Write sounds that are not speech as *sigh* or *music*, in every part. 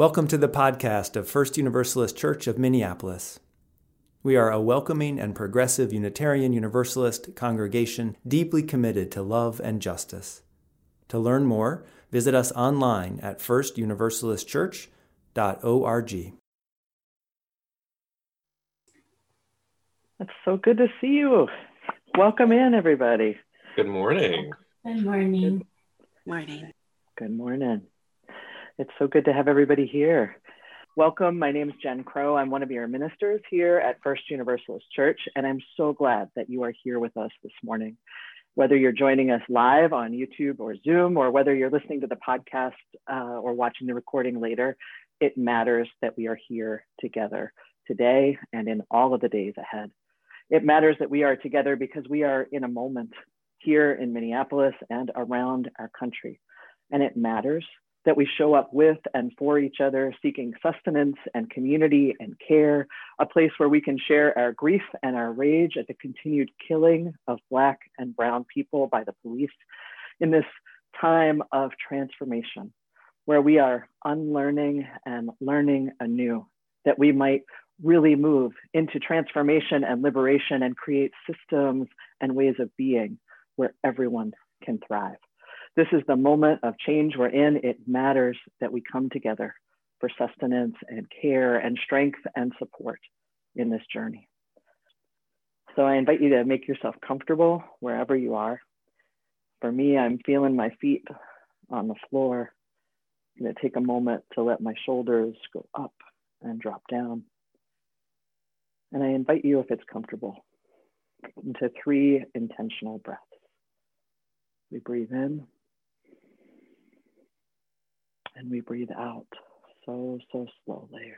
Welcome to the podcast of First Universalist Church of Minneapolis. We are a welcoming and progressive Unitarian Universalist congregation deeply committed to love and justice. To learn more, visit us online at firstuniversalistchurch.org. It's so good to see you. Welcome in, everybody. Good morning. Good morning. Good morning. Good morning. It's so good to have everybody here. Welcome. My name is Jen Crow. I'm one of your ministers here at First Universalist Church, and I'm so glad that you are here with us this morning. Whether you're joining us live on YouTube or Zoom, or whether you're listening to the podcast uh, or watching the recording later, it matters that we are here together today and in all of the days ahead. It matters that we are together because we are in a moment here in Minneapolis and around our country. And it matters that we show up with and for each other, seeking sustenance and community and care, a place where we can share our grief and our rage at the continued killing of Black and Brown people by the police in this time of transformation, where we are unlearning and learning anew, that we might really move into transformation and liberation and create systems and ways of being where everyone can thrive. This is the moment of change we're in. It matters that we come together for sustenance and care and strength and support in this journey. So I invite you to make yourself comfortable wherever you are. For me, I'm feeling my feet on the floor. I'm going to take a moment to let my shoulders go up and drop down. And I invite you, if it's comfortable, into three intentional breaths. We breathe in and we breathe out so, so slowly.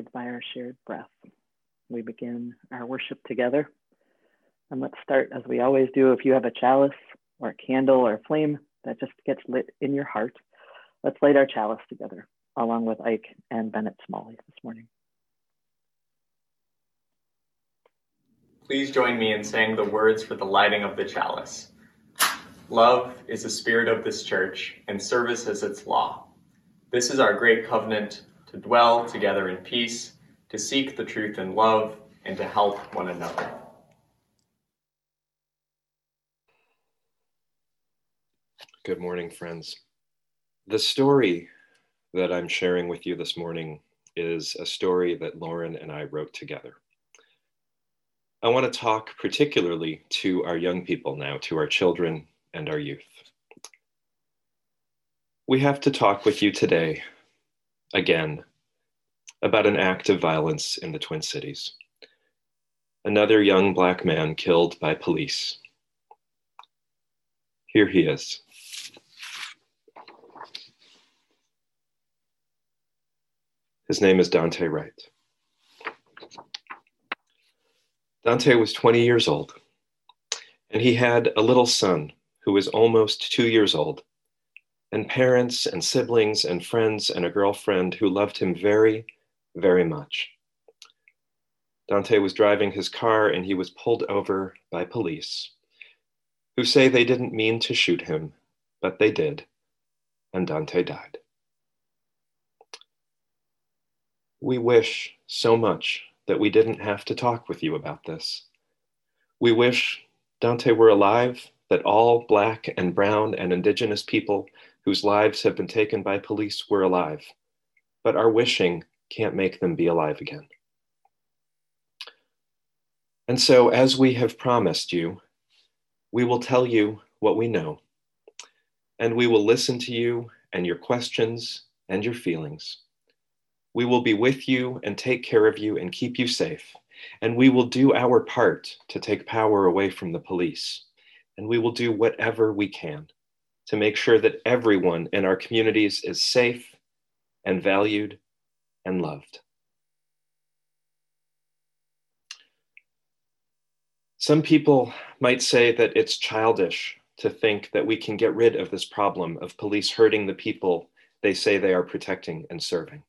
Connected by our shared breath. We begin our worship together. And let's start as we always do. If you have a chalice or a candle or a flame that just gets lit in your heart, let's light our chalice together, along with Ike and Bennett Smalley this morning. Please join me in saying the words for the lighting of the chalice. Love is the spirit of this church, and service is its law. This is our great covenant to dwell together in peace, to seek the truth in love, and to help one another. Good morning, friends. The story that I'm sharing with you this morning is a story that Lauren and I wrote together. I want to talk particularly to our young people now, to our children and our youth. We have to talk with you today again about an act of violence in the Twin Cities. Another young Black man killed by police. Here he is. His name is Daunte Wright. Daunte was 20 years old, and he had a little son who was almost two years old and parents and siblings and friends and a girlfriend who loved him very, very much. Daunte was driving his car and he was pulled over by police who say they didn't mean to shoot him, but they did, and Daunte died. We wish so much that we didn't have to talk with you about this. We wish Daunte were alive, that all Black and Brown and Indigenous people whose lives have been taken by police were alive, but our wishing can't make them be alive again. And so, as we have promised you, we will tell you what we know, and we will listen to you and your questions and your feelings. We will be with you and take care of you and keep you safe, and we will do our part to take power away from the police, and we will do whatever we can to make sure that everyone in our communities is safe and valued and loved. Some people might say that it's childish to think that we can get rid of this problem of police hurting the people they say they are protecting and serving.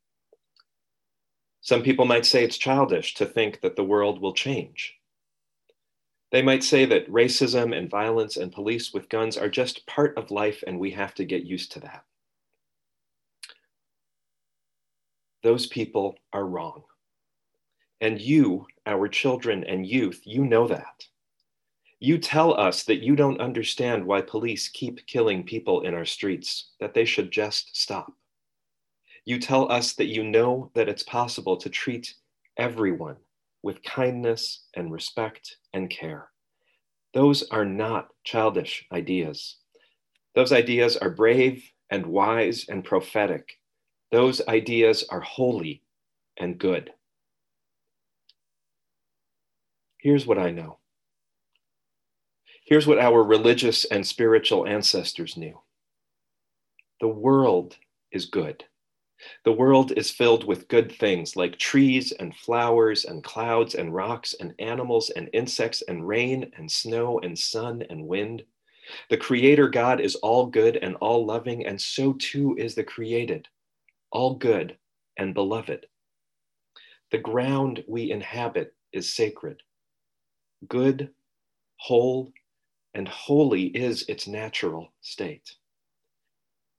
Some people might say it's childish to think that the world will change they might say that racism and violence and police with guns are just part of life and we have to get used to that. Those people are wrong. And you, our children and youth, you know that. You tell us that you don't understand why police keep killing people in our streets, that they should just stop. You tell us that you know that it's possible to treat everyone with kindness and respect and care. Those are not childish ideas. Those ideas are brave and wise and prophetic. Those ideas are holy and good. Here's what I know Here's what our religious and spiritual ancestors knew the world is good. The world is filled with good things like trees and flowers and clouds and rocks and animals and insects and rain and snow and sun and wind. The Creator God is all good and all loving, and so too is the created, all good and beloved. The ground we inhabit is sacred, good, whole, and holy is its natural state.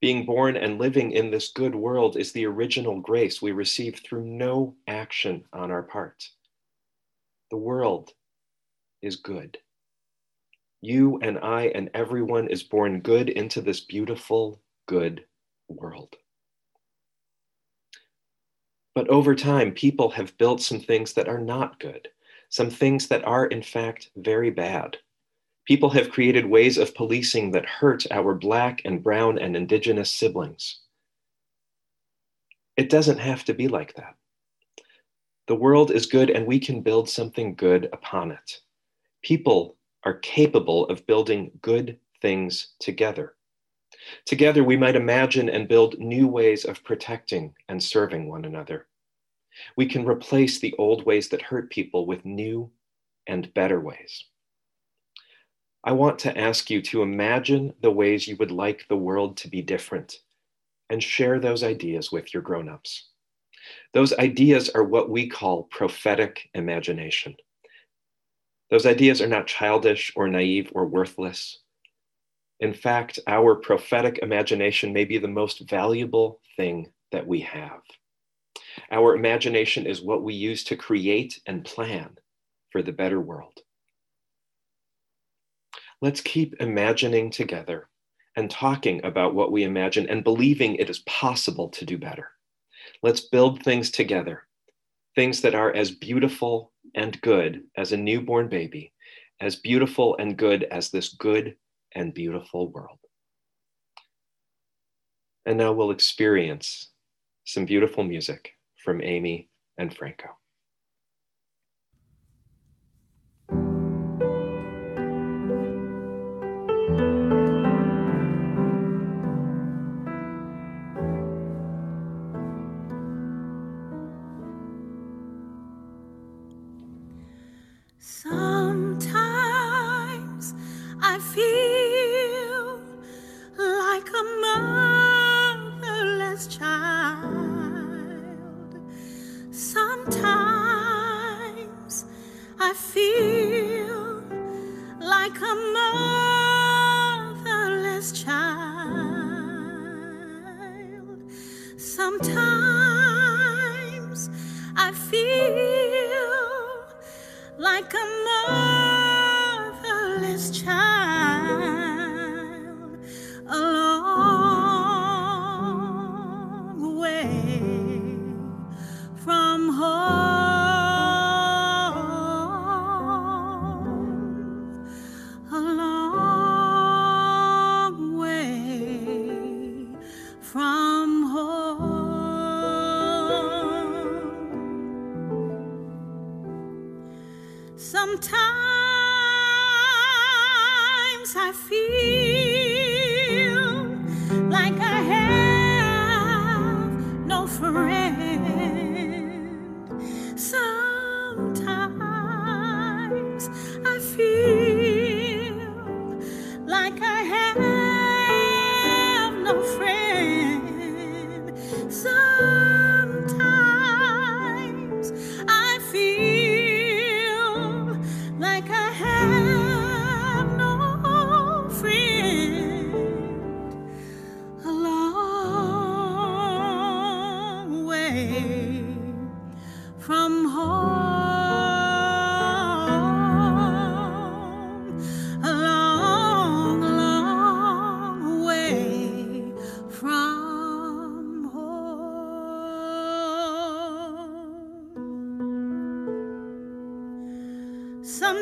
Being born and living in this good world is the original grace we receive through no action on our part. The world is good. You and I and everyone is born good into this beautiful, good world. But over time, people have built some things that are not good, some things that are, in fact, very bad. People have created ways of policing that hurt our Black and Brown and Indigenous siblings. It doesn't have to be like that. The world is good and we can build something good upon it. People are capable of building good things together. Together, we might imagine and build new ways of protecting and serving one another. We can replace the old ways that hurt people with new and better ways. I want to ask you to imagine the ways you would like the world to be different and share those ideas with your grown-ups. Those ideas are what we call prophetic imagination. Those ideas are not childish or naive or worthless. In fact, our prophetic imagination may be the most valuable thing that we have. Our imagination is what we use to create and plan for the better world. Let's keep imagining together and talking about what we imagine and believing it is possible to do better. Let's build things together, things that are as beautiful and good as a newborn baby, as beautiful and good as this good and beautiful world. And now we'll experience some beautiful music from Amy and Franco.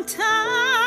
time.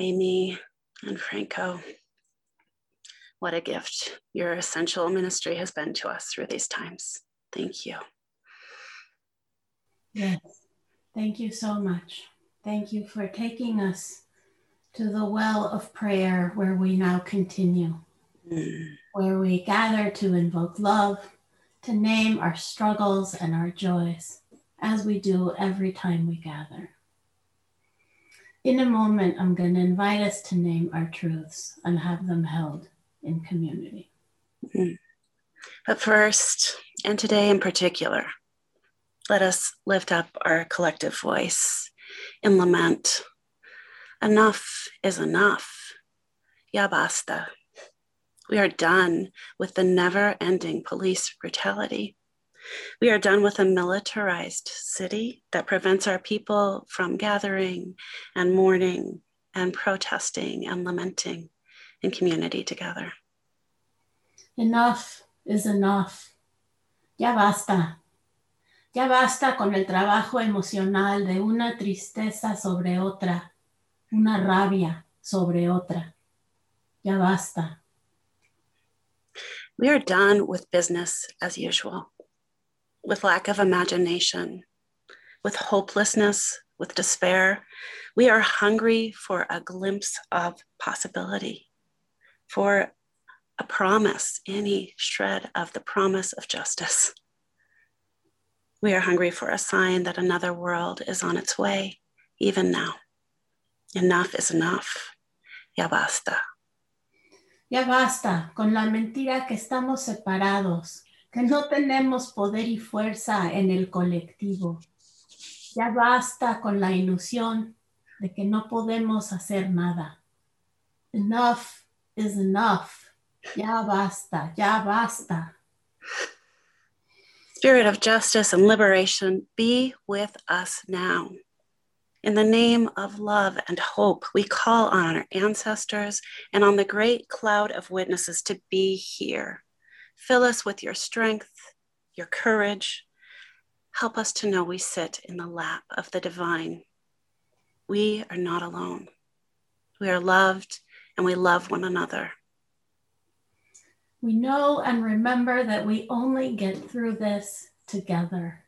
Amy and Franco. What a gift your essential ministry has been to us through these times. Thank you. Yes, thank you so much. Thank you for taking us to the well of prayer where we now continue, mm. where we gather to invoke love, to name our struggles and our joys, as we do every time we gather. In a moment, I'm going to invite us to name our truths and have them held in community. Mm-hmm. But first, and today in particular, let us lift up our collective voice in lament. Enough is enough. Ya basta. We are done with the never ending police brutality. We are done with a militarized city that prevents our people from gathering and mourning and protesting and lamenting in community together. Enough is enough. Ya basta. Ya basta con el trabajo emocional de una tristeza sobre otra, una rabia sobre otra. Ya basta. We are done with business as usual with lack of imagination, with hopelessness, with despair. We are hungry for a glimpse of possibility, for a promise, any shred of the promise of justice. We are hungry for a sign that another world is on its way, even now. Enough is enough. Ya basta. Ya basta con la mentira que estamos separados, que no tenemos poder y fuerza en el colectivo. Ya basta con la ilusión de que no podemos hacer nada. Enough is enough. Ya basta, ya basta. Spirit of justice and liberation, be with us now. In the name of love and hope, we call on our ancestors and on the great cloud of witnesses to be here Fill us with your strength, your courage. Help us to know we sit in the lap of the divine. We are not alone. We are loved and we love one another. We know and remember that we only get through this together.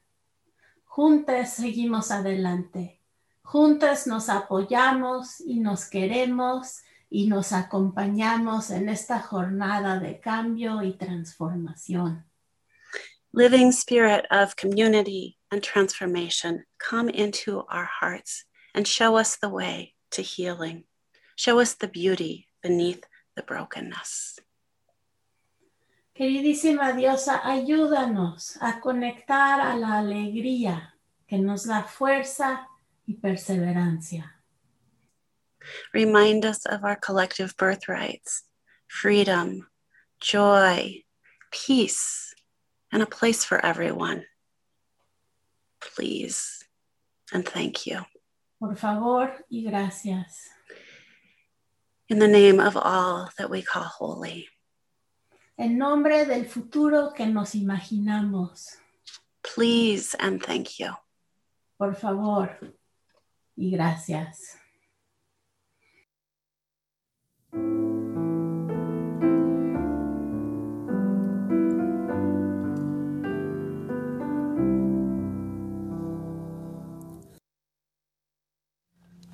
Juntas seguimos adelante. Juntas nos apoyamos y nos queremos y nos acompañamos en esta jornada de cambio y transformación. Living spirit of community and transformation, come into our hearts and show us the way to healing. Show us the beauty beneath the brokenness. Queridísima diosa, ayúdanos a conectar a la alegría que nos da fuerza y perseverancia. Remind us of our collective birthrights freedom, joy, peace, and a place for everyone. Please and thank you. Por favor y gracias. In the name of all that we call holy. En nombre del futuro que nos imaginamos. Please and thank you. Por favor y gracias.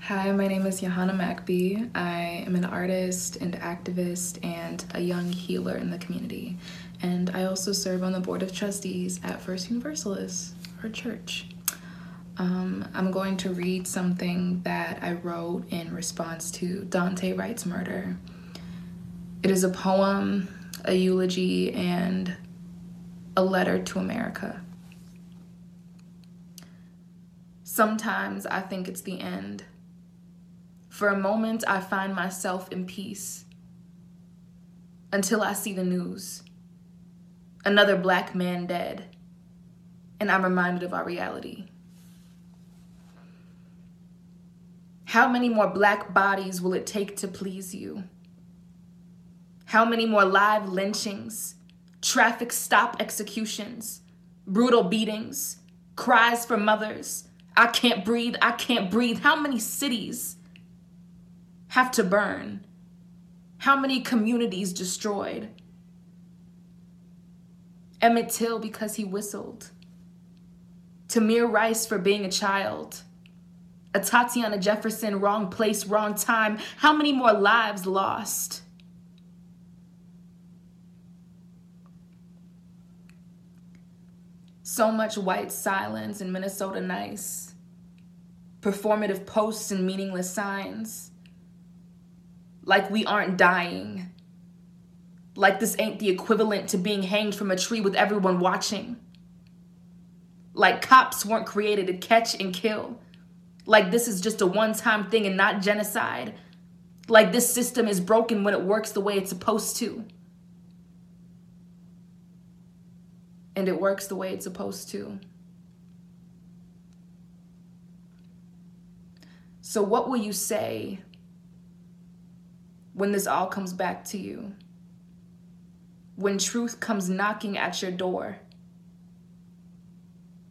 Hi, my name is Johanna Mackby. I am an artist and activist and a young healer in the community. And I also serve on the board of trustees at First Universalist, our church. Um, I'm going to read something that I wrote in response to Daunte Wright's murder. It is a poem, a eulogy, and a letter to America. Sometimes I think it's the end. For a moment, I find myself in peace until I see the news. Another black man dead, and I'm reminded of our reality. How many more black bodies will it take to please you? How many more live lynchings, traffic stop executions, brutal beatings, cries for mothers? I can't breathe, I can't breathe. How many cities? have to burn? How many communities destroyed? Emmett Till because he whistled. Tamir Rice for being a child. Atatiana Jefferson, wrong place, wrong time. How many more lives lost? So much white silence in Minnesota nice. Performative posts and meaningless signs like we aren't dying. Like this ain't the equivalent to being hanged from a tree with everyone watching. Like cops weren't created to catch and kill. Like this is just a one time thing and not genocide. Like this system is broken when it works the way it's supposed to. And it works the way it's supposed to. So, what will you say when this all comes back to you. When truth comes knocking at your door.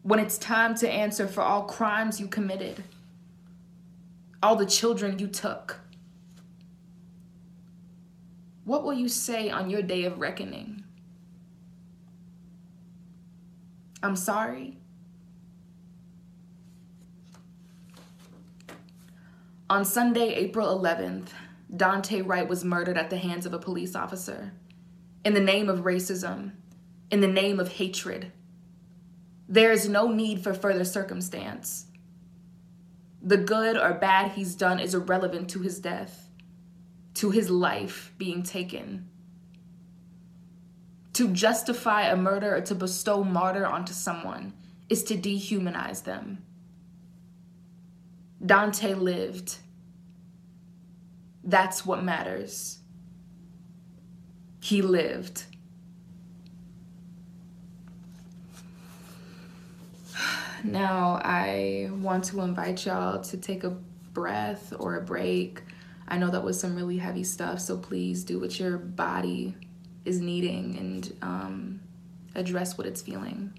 When it's time to answer for all crimes you committed, all the children you took. What will you say on your day of reckoning? I'm sorry. On Sunday, April 11th, Daunte Wright was murdered at the hands of a police officer in the name of racism, in the name of hatred. There is no need for further circumstance. The good or bad he's done is irrelevant to his death, to his life being taken. To justify a murder or to bestow martyr onto someone is to dehumanize them. Daunte lived that's what matters. He lived. Now, I want to invite y'all to take a breath or a break. I know that was some really heavy stuff, so please do what your body is needing and um, address what it's feeling.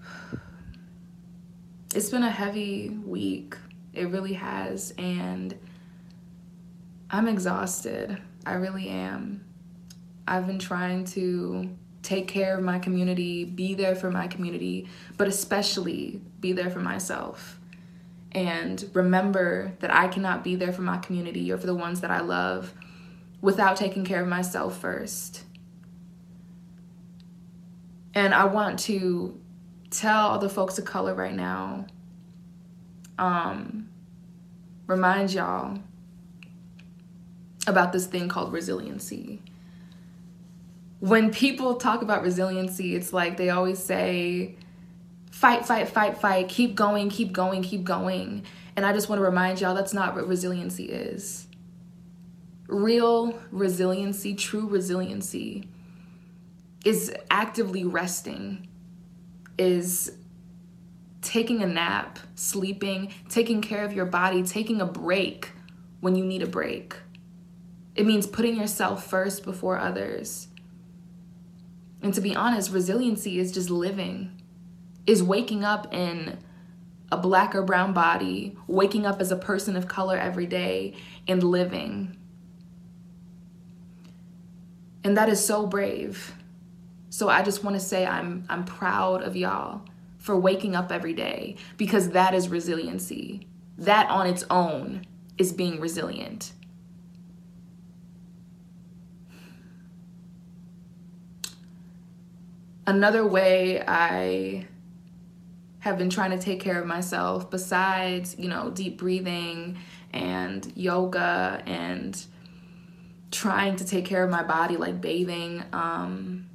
*sighs* It's been a heavy week. It really has. And I'm exhausted. I really am. I've been trying to take care of my community, be there for my community, but especially be there for myself. And remember that I cannot be there for my community or for the ones that I love without taking care of myself first. And I want to tell all the folks of color right now um, remind y'all about this thing called resiliency. When people talk about resiliency, it's like they always say, fight, fight, fight, fight, keep going, keep going, keep going. And I just want to remind y'all that's not what resiliency is. Real resiliency, true resiliency, is actively resting, is taking a nap, sleeping, taking care of your body, taking a break when you need a break. It means putting yourself first before others. And to be honest, resiliency is just living, is waking up in a black or brown body, waking up as a person of color every day and living. And that is so brave. So I just want to say I'm I'm proud of y'all for waking up every day because that is resiliency. That on its own is being resilient. Another way I have been trying to take care of myself besides, you know, deep breathing and yoga and trying to take care of my body like bathing um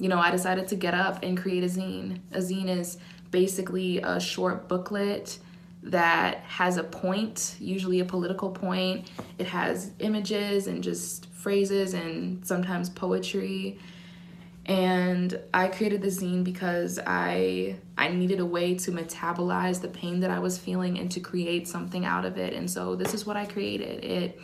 you know, I decided to get up and create a zine. A zine is basically a short booklet that has a point, usually a political point. It has images and just phrases and sometimes poetry. And I created the zine because I I needed a way to metabolize the pain that I was feeling and to create something out of it. And so this is what I created. It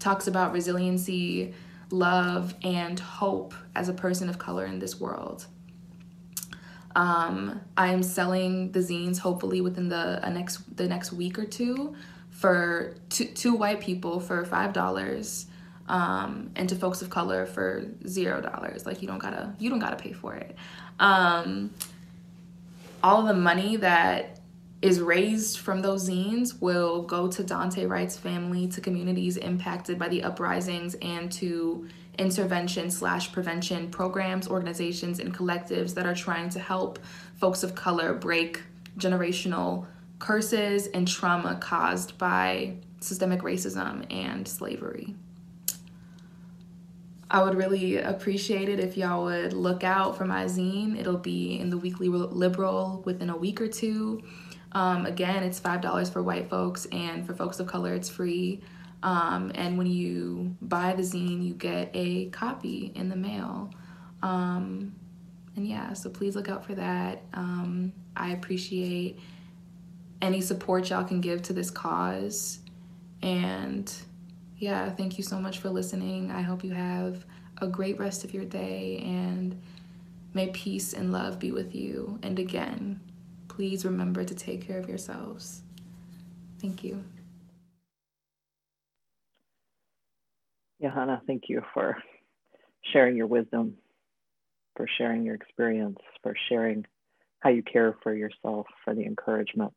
talks about resiliency, love, and hope as a person of color in this world. Um, I am selling the zines hopefully within the next the next week or two for two, two white people for five dollars um, and to folks of color for zero dollars. Like you don't gotta you don't gotta pay for it. Um, all the money that is raised from those zines will go to Daunte Wright's family, to communities impacted by the uprisings, and to intervention slash prevention programs, organizations, and collectives that are trying to help folks of color break generational curses and trauma caused by systemic racism and slavery. I would really appreciate it if y'all would look out for my zine. It'll be in the Weekly Liberal within a week or two. Um, again, it's $5 for white folks, and for folks of color, it's free. Um, and when you buy the zine, you get a copy in the mail. Um, and yeah, so please look out for that. Um, I appreciate any support y'all can give to this cause. And yeah, thank you so much for listening. I hope you have a great rest of your day and may peace and love be with you. And again, please remember to take care of yourselves. Thank you. Johanna, thank you for sharing your wisdom, for sharing your experience, for sharing how you care for yourself, for the encouragement,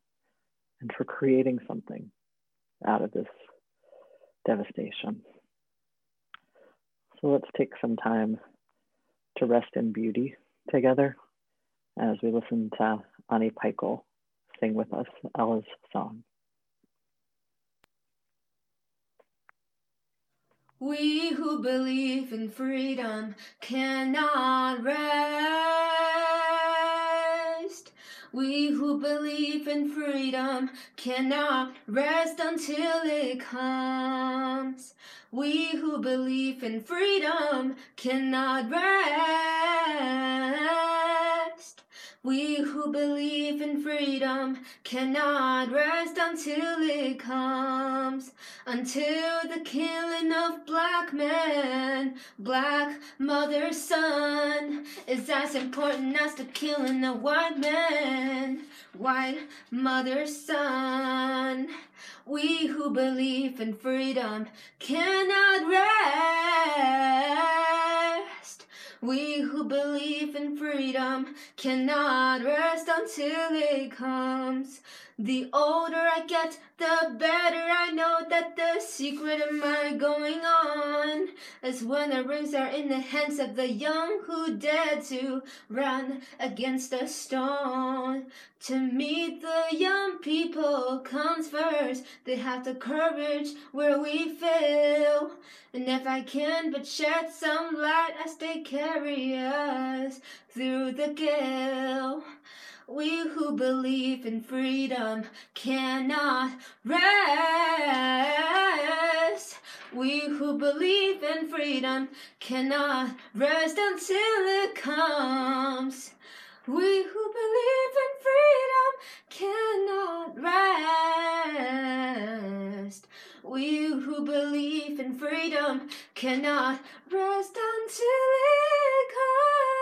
and for creating something out of this devastation. So let's take some time to rest in beauty together as we listen to Ani Peikel sing with us Ella's song. We who believe in freedom cannot rest. We who believe in freedom cannot rest until it comes. We who believe in freedom cannot rest. We who believe in freedom cannot rest until it comes. Until the killing of black men, black mother, son, is as important as the killing of white men, white mother, son. We who believe in freedom cannot rest. We who believe in freedom cannot rest until it comes. The older I get, the better I know that the secret of my going on is when the rings are in the hands of the young who dare to run against a storm. To meet the young people comes first. They have the courage where we fail. And if I can but shed some light as they carry us through the gale. We who believe in freedom cannot rest. We who believe in freedom cannot rest until it comes. We who believe in freedom cannot rest. We who believe in freedom cannot rest until it comes.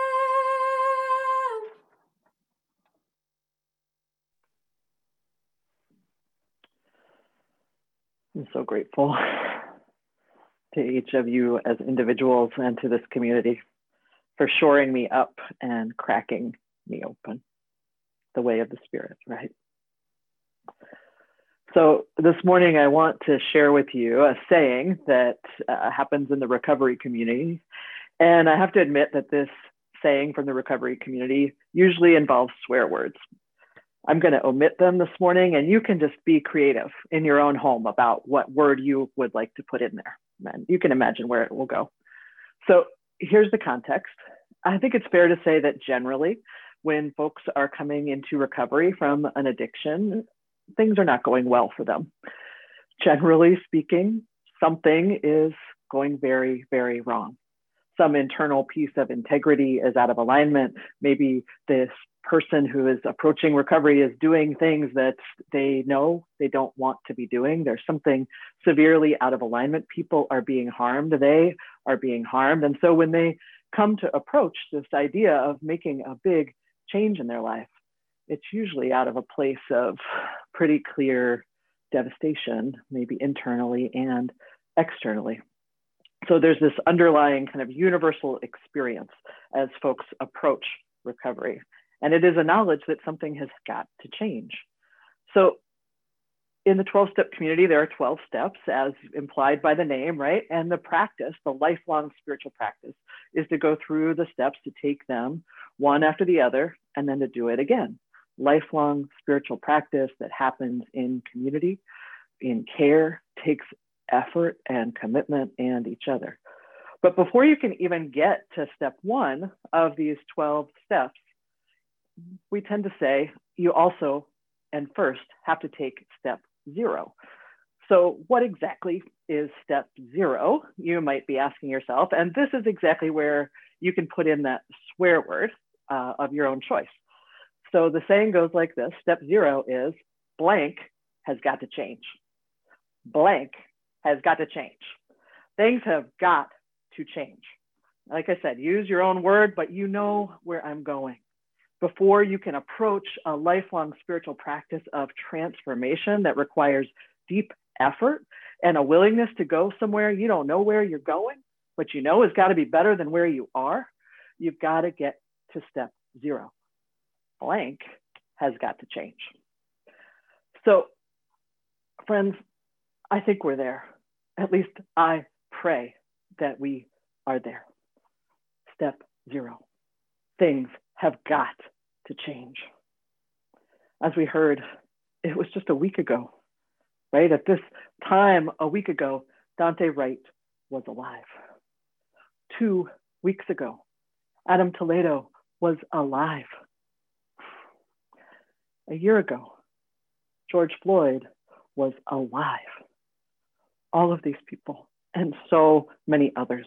I'm so grateful to each of you as individuals and to this community for shoring me up and cracking me open the way of the Spirit, right? So, this morning I want to share with you a saying that uh, happens in the recovery community. And I have to admit that this saying from the recovery community usually involves swear words. I'm going to omit them this morning, and you can just be creative in your own home about what word you would like to put in there. And you can imagine where it will go. So here's the context. I think it's fair to say that generally, when folks are coming into recovery from an addiction, things are not going well for them. Generally speaking, something is going very, very wrong. Some internal piece of integrity is out of alignment. Maybe this person who is approaching recovery is doing things that they know they don't want to be doing. There's something severely out of alignment. People are being harmed. They are being harmed. And so when they come to approach this idea of making a big change in their life, it's usually out of a place of pretty clear devastation, maybe internally and externally. So there's this underlying kind of universal experience as folks approach recovery. And it is a knowledge that something has got to change. So in the 12 step community, there are 12 steps as implied by the name, right? And the practice, the lifelong spiritual practice, is to go through the steps to take them one after the other and then to do it again. Lifelong spiritual practice that happens in community, in care, takes effort and commitment and each other. But before you can even get to step one of these 12 steps, we tend to say you also and first have to take step zero. So, what exactly is step zero? You might be asking yourself. And this is exactly where you can put in that swear word uh, of your own choice. So, the saying goes like this step zero is blank has got to change. Blank has got to change. Things have got to change. Like I said, use your own word, but you know where I'm going before you can approach a lifelong spiritual practice of transformation that requires deep effort and a willingness to go somewhere you don't know where you're going, but you know has got to be better than where you are, you've got to get to step zero. Blank has got to change. So, friends, I think we're there. At least I pray that we are there. Step zero. Things have got to change. As we heard, it was just a week ago, right? At this time, a week ago, Daunte Wright was alive. Two weeks ago, Adam Toledo was alive. A year ago, George Floyd was alive. All of these people and so many others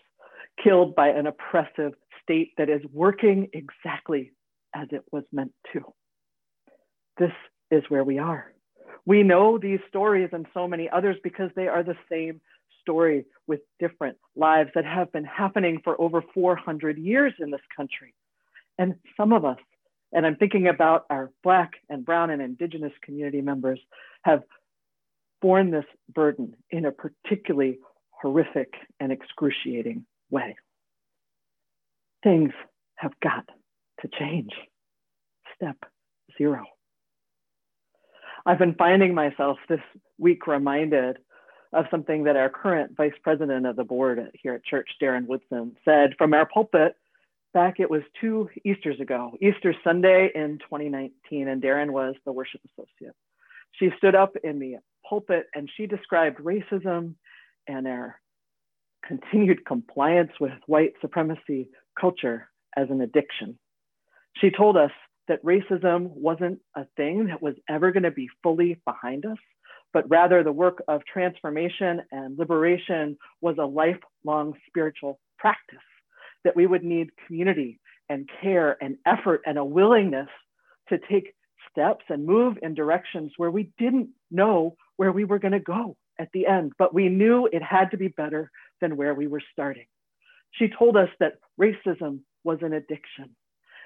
killed by an oppressive state that is working exactly as it was meant to. This is where we are. We know these stories and so many others because they are the same story with different lives that have been happening for over 400 years in this country. And some of us, and I'm thinking about our Black and Brown and Indigenous community members, have borne this burden in a particularly horrific and excruciating way. Things have got to change. Step zero. I've been finding myself this week reminded of something that our current vice president of the board here at church, Darren Woodson, said from our pulpit back, it was two Easters ago, Easter Sunday in 2019, and Darren was the worship associate. She stood up in the pulpit and she described racism and our continued compliance with white supremacy culture as an addiction. She told us that racism wasn't a thing that was ever going to be fully behind us, but rather the work of transformation and liberation was a lifelong spiritual practice, that we would need community and care and effort and a willingness to take steps and move in directions where we didn't know where we were going to go at the end, but we knew it had to be better than where we were starting. She told us that racism was an addiction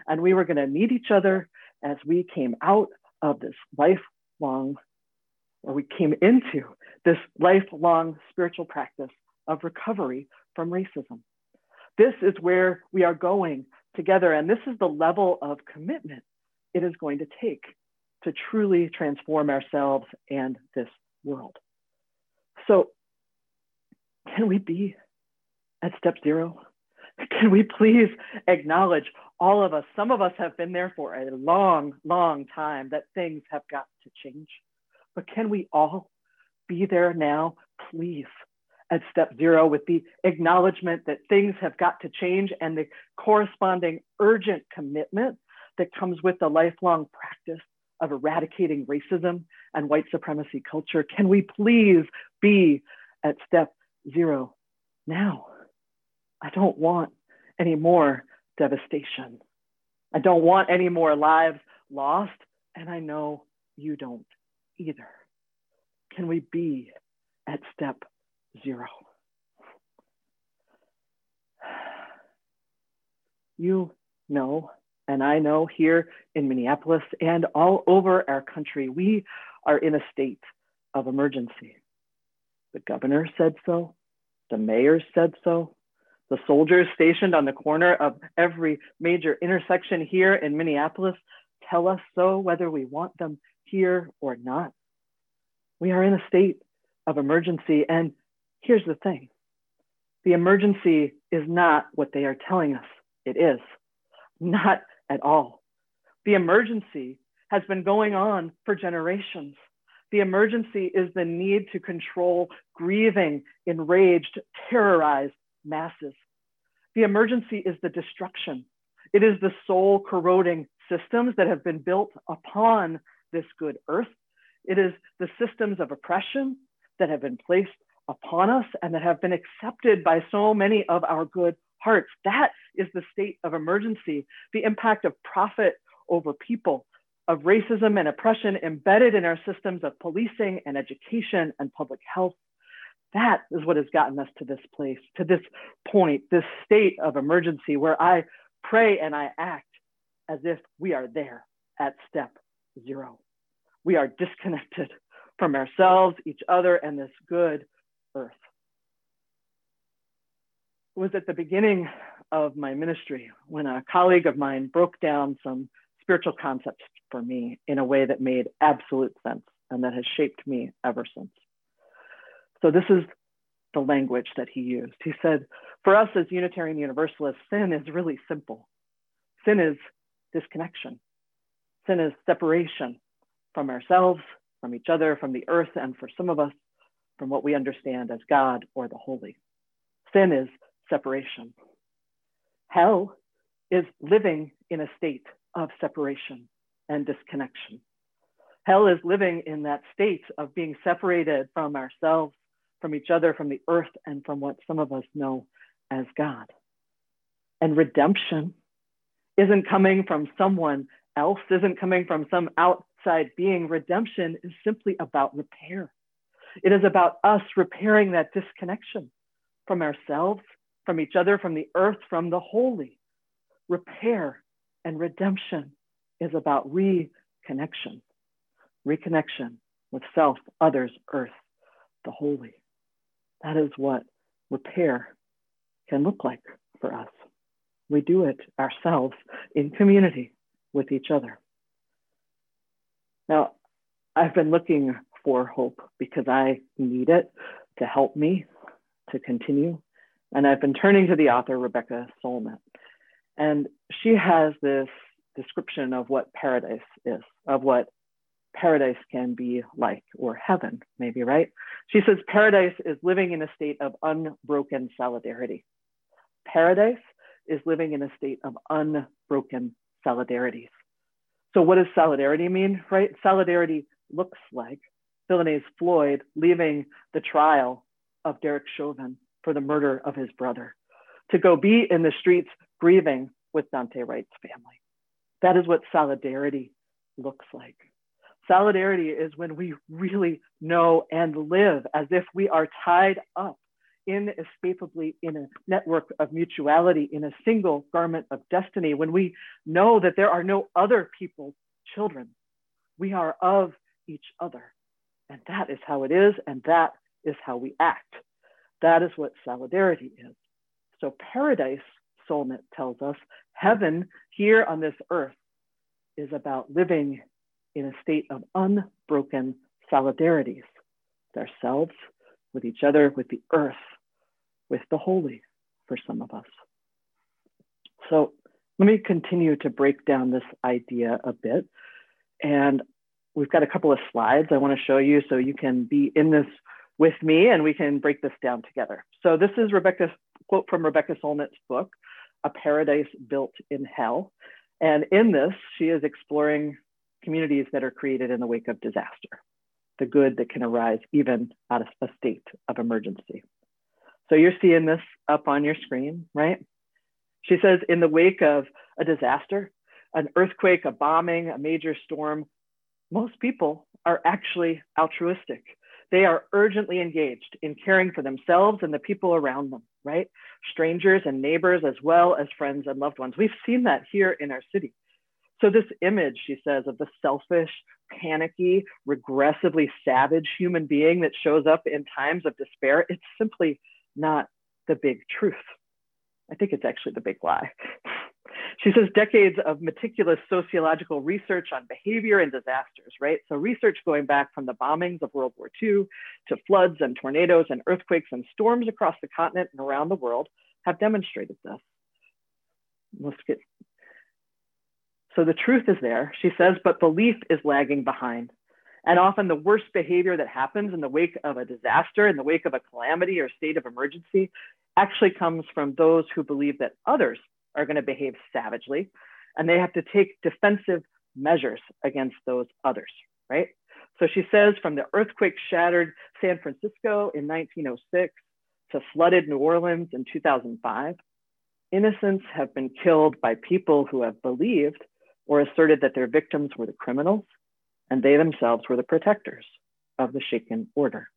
and we were going to meet each other as we came out of this lifelong, or we came into this lifelong spiritual practice of recovery from racism. This is where we are going together, and this is the level of commitment it is going to take to truly transform ourselves and this world. So, can we be at step zero? *laughs* Can we please acknowledge all of us? Some of us have been there for a long, long time that things have got to change. But can we all be there now, please, at step zero with the acknowledgement that things have got to change and the corresponding urgent commitment that comes with the lifelong practice of eradicating racism and white supremacy culture. Can we please be at step zero now? I don't want any more devastation. I don't want any more lives lost, and I know you don't either. Can we be at step zero? *sighs* You know and I know here in Minneapolis and all over our country, we are in a state of emergency. The governor said so, the mayor said so, the soldiers stationed on the corner of every major intersection here in Minneapolis tell us so, whether we want them here or not. We are in a state of emergency. And here's the thing the emergency is not what they are telling us it is, not at all. The emergency has been going on for generations. The emergency is the need to control grieving, enraged, terrorized masses. The emergency is the destruction. It is the soul corroding systems that have been built upon this good earth. It is the systems of oppression that have been placed upon us and that have been accepted by so many of our good hearts. That is the state of emergency, the impact of profit over people, of racism and oppression embedded in our systems of policing and education and public health. That is what has gotten us to this place, to this point, this state of emergency where I pray and I act as if we are there at step zero. We are disconnected from ourselves, each other, and this good earth was at the beginning of my ministry when a colleague of mine broke down some spiritual concepts for me in a way that made absolute sense and that has shaped me ever since. So, this is the language that he used. He said, For us as Unitarian Universalists, sin is really simple. Sin is disconnection, sin is separation from ourselves, from each other, from the earth, and for some of us, from what we understand as God or the holy. Sin is separation. Hell is living in a state of separation and disconnection. Hell is living in that state of being separated from ourselves, from each other, from the earth, and from what some of us know as God. And redemption isn't coming from someone else, isn't coming from some outside being. Redemption is simply about repair. It is about us repairing that disconnection from ourselves from each other, from the earth, from the holy. Repair and redemption is about reconnection, reconnection with self, others, earth, the holy. That is what repair can look like for us. We do it ourselves in community with each other. Now, I've been looking for hope because I need it to help me to continue and I've been turning to the author, Rebecca Solnit. And she has this description of what paradise is, of what paradise can be like, or heaven, maybe, right? She says paradise is living in a state of unbroken solidarity. Paradise is living in a state of unbroken solidarities. So, what does solidarity mean, right? Solidarity looks like Philonise Floyd leaving the trial of Derek Chauvin for the murder of his brother, to go be in the streets grieving with Daunte Wright's family. That is what solidarity looks like. Solidarity is when we really know and live as if we are tied up inescapably in a network of mutuality, in a single garment of destiny, when we know that there are no other people's children. We are of each other. And that is how it is, and that is how we act. That is what solidarity is. So, paradise, Solnit tells us, heaven here on this earth is about living in a state of unbroken solidarities with ourselves, with each other, with the earth, with the holy for some of us. So let me continue to break down this idea a bit. And we've got a couple of slides I want to show you so you can be in this with me and we can break this down together. So this is Rebecca's quote from Rebecca Solnit's book, A Paradise Built in Hell. And in this, she is exploring communities that are created in the wake of disaster, the good that can arise even out of a state of emergency. So you're seeing this up on your screen, right? She says, in the wake of a disaster, an earthquake, a bombing, a major storm, most people are actually altruistic. They are urgently engaged in caring for themselves and the people around them, right? Strangers and neighbors, as well as friends and loved ones. We've seen that here in our city. So, this image, she says, of the selfish, panicky, regressively savage human being that shows up in times of despair, it's simply not the big truth. I think it's actually the big lie. *laughs* She says decades of meticulous sociological research on behavior and disasters, right? So, research going back from the bombings of World War II to floods and tornadoes and earthquakes and storms across the continent and around the world have demonstrated this. Let's get. So, the truth is there, she says, but belief is lagging behind. And often the worst behavior that happens in the wake of a disaster, in the wake of a calamity or state of emergency, actually comes from those who believe that others are going to behave savagely and they have to take defensive measures against those others, right? So she says from the earthquake shattered San Francisco in 1906 to flooded New Orleans in 2005, innocents have been killed by people who have believed or asserted that their victims were the criminals and they themselves were the protectors of the shaken order.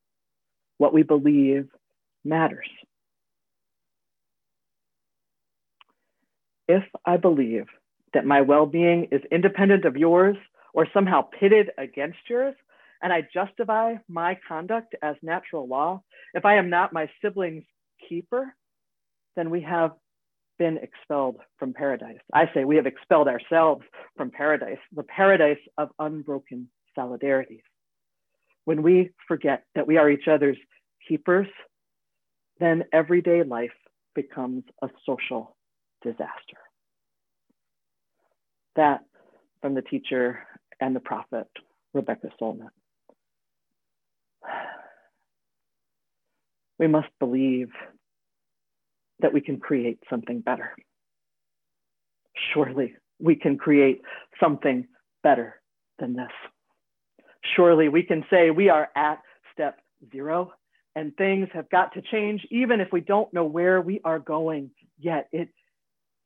What we believe matters. If I believe that my well being is independent of yours or somehow pitted against yours, and I justify my conduct as natural law, if I am not my sibling's keeper, then we have been expelled from paradise. I say we have expelled ourselves from paradise, the paradise of unbroken solidarities. When we forget that we are each other's keepers, then everyday life becomes a social disaster. That from the teacher and the prophet, Rebecca Solnit. We must believe that we can create something better. Surely we can create something better than this. Surely we can say we are at step zero and things have got to change, even if we don't know where we are going yet. It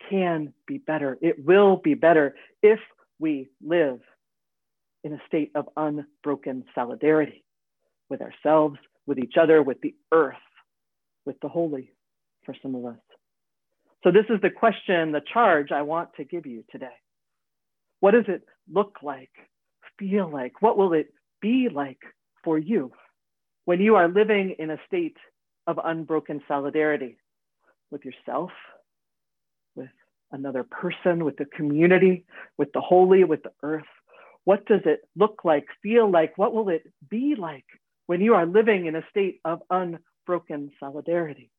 can be better. It will be better if we live in a state of unbroken solidarity with ourselves, with each other, with the earth, with the holy for some of us. So, this is the question, the charge I want to give you today. What does it look like, feel like? What will it be like for you when you are living in a state of unbroken solidarity with yourself, another person, with the community, with the holy, with the earth? What does it look like, feel like? What will it be like when you are living in a state of unbroken solidarity?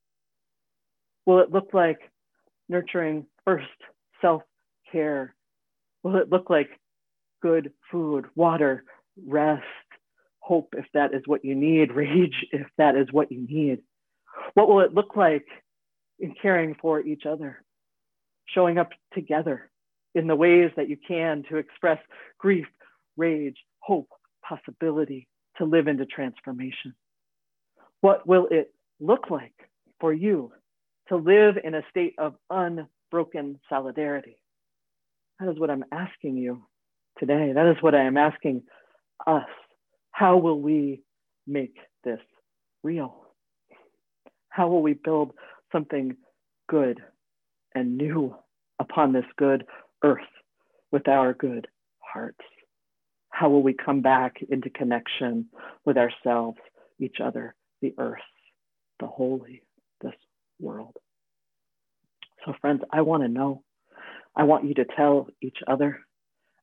Will it look like nurturing first self care? Will it look like good food, water, rest, hope if that is what you need, *laughs* rage if that is what you need? What will it look like in caring for each other? Showing up together in the ways that you can to express grief, rage, hope, possibility, to live into transformation? What will it look like for you to live in a state of unbroken solidarity. That is what I'm asking you today. That is what I am asking us. How will we make this real? How will we build something good and new upon this good earth with our good hearts? How will we come back into connection with ourselves, each other, the earth, the holy, this world? So, friends, I want to know. I want you to tell each other.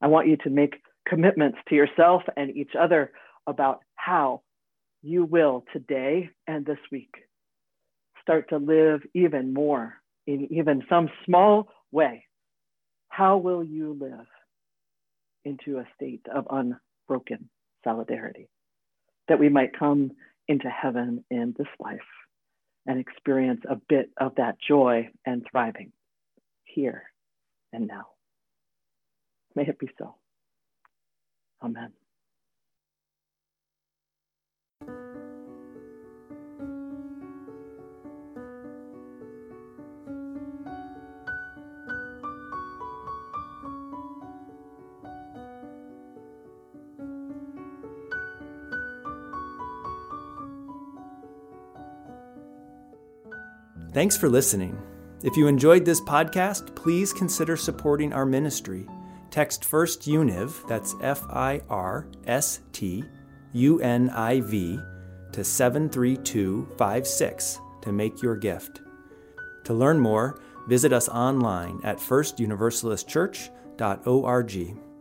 I want you to make commitments to yourself and each other about how you will today and this week start to live even more in even some small way. How will you live into a state of unbroken solidarity that we might come into heaven in this life and experience a bit of that joy and thriving here and now? May it be so. Amen. Thanks for listening. If you enjoyed this podcast, please consider supporting our ministry. Text First Univ, that's F I R S T U N I V, to 73256 to make your gift. To learn more, visit us online at firstuniversalistchurch.org.